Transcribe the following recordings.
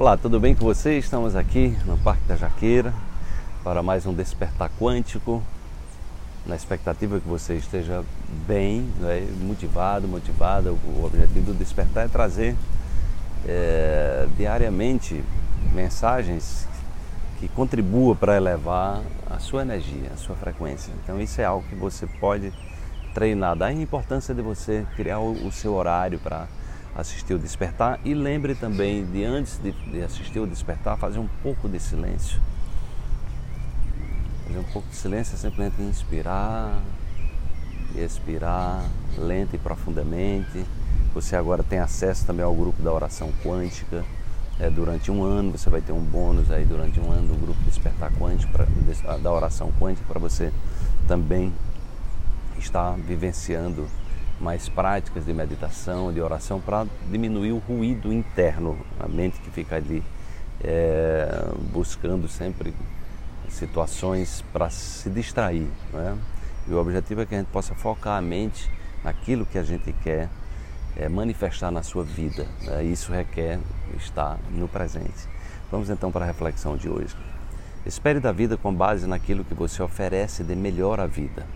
Olá, tudo bem com você? Estamos aqui no Parque da Jaqueira para mais um Despertar Quântico, na expectativa que você esteja bem, né? motivado, motivada. O objetivo do Despertar é trazer é, diariamente mensagens que contribuam para elevar a sua energia, a sua frequência. Então isso é algo que você pode treinar. Daí a importância de você criar o seu horário para assistir o despertar e lembre também de antes de, de assistir o despertar fazer um pouco de silêncio. Fazer um pouco de silêncio é simplesmente inspirar, expirar lenta e profundamente. Você agora tem acesso também ao grupo da oração quântica. É, durante um ano você vai ter um bônus aí durante um ano do grupo Despertar Quântico pra, da oração quântica para você também estar vivenciando mais práticas de meditação, de oração, para diminuir o ruído interno, a mente que fica ali é, buscando sempre situações para se distrair. Né? E o objetivo é que a gente possa focar a mente naquilo que a gente quer é, manifestar na sua vida. Né? Isso requer estar no presente. Vamos então para a reflexão de hoje. Espere da vida com base naquilo que você oferece de melhor à vida.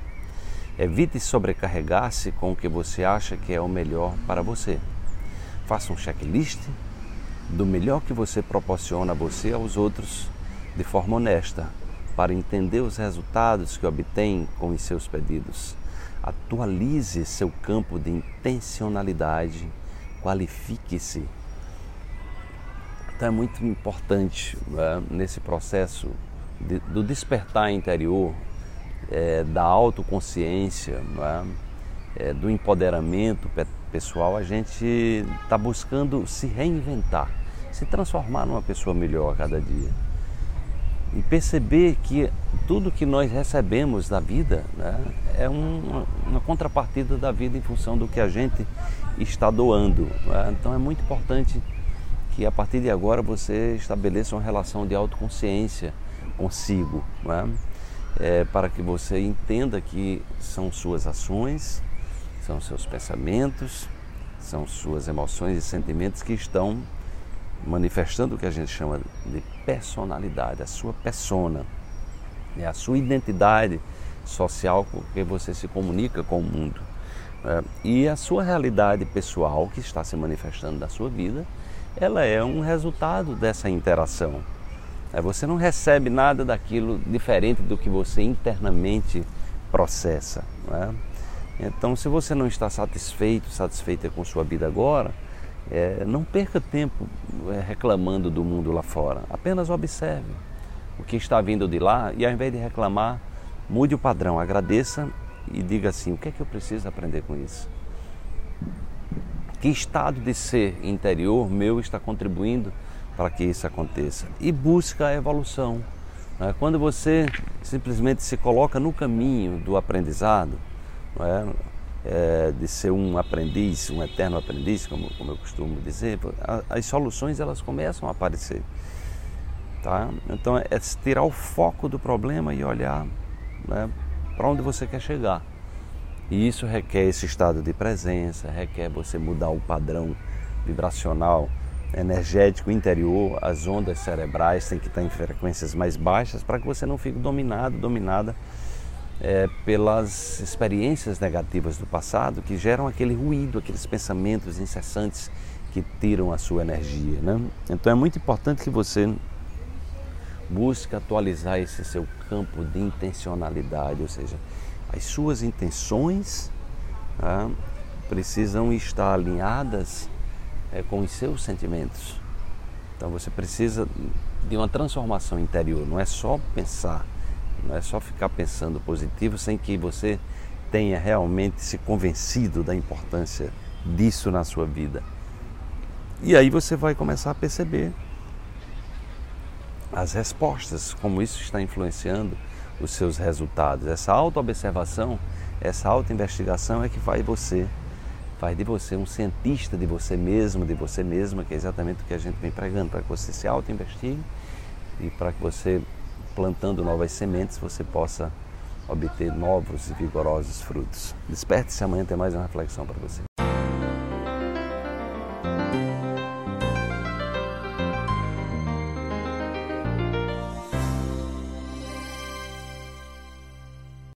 Evite sobrecarregar-se com o que você acha que é o melhor para você. Faça um checklist do melhor que você proporciona a você e aos outros de forma honesta, para entender os resultados que obtém com os seus pedidos. Atualize seu campo de intencionalidade, qualifique-se. Então é muito importante né, nesse processo de, do despertar interior é, da autoconsciência, é? É, do empoderamento pessoal, a gente está buscando se reinventar, se transformar numa pessoa melhor a cada dia. E perceber que tudo que nós recebemos da vida né, é uma, uma, contrapartida da vida em função do que a gente está doando. Né? Então é muito importante que a partir de agora você estabeleça uma relação de autoconsciência consigo. É, para que você entenda que são suas ações, são seus pensamentos, são suas emoções e sentimentos que estão manifestando o que a gente chama de personalidade, a sua persona, é a sua identidade social com que você se comunica com o mundo. É, e a sua realidade pessoal que está se manifestando na sua vida, ela é um resultado dessa interação é, você não recebe nada daquilo diferente do que você internamente processa. É? Então, se você não está satisfeito, satisfeita com sua vida agora, é, não perca tempo é, reclamando do mundo lá fora. Apenas observe o que está vindo de lá e, ao invés de reclamar, mude o padrão, agradeça e diga assim: o que é que eu preciso aprender com isso? Que estado de ser interior meu está contribuindo para que isso aconteça. E busca a evolução. Né? Quando você simplesmente se coloca no caminho do aprendizado, é? É, de ser um aprendiz, um eterno aprendiz, como, como eu costumo dizer, as soluções elas começam a aparecer. Tá? Então é tirar o foco do problema e olhar né, para onde você quer chegar. E isso requer esse estado de presença, requer você mudar o padrão vibracional energético interior, as ondas cerebrais têm que estar em frequências mais baixas para que você não fique dominado, dominada é, pelas experiências negativas do passado que geram aquele ruído, aqueles pensamentos incessantes que tiram a sua energia. Né? Então é muito importante que você busque atualizar esse seu campo de intencionalidade, ou seja, as suas intenções tá, precisam estar alinhadas é, com os seus sentimentos. Então você precisa de uma transformação interior, não é só pensar, não é só ficar pensando positivo sem que você tenha realmente se convencido da importância disso na sua vida. E aí você vai começar a perceber as respostas, como isso está influenciando os seus resultados. Essa autoobservação, essa autoinvestigação é que vai você faz de você um cientista de você mesmo, de você mesma, que é exatamente o que a gente vem pregando, para que você se auto-investigue e para que você, plantando novas sementes, você possa obter novos e vigorosos frutos. Desperte-se amanhã, tem mais uma reflexão para você.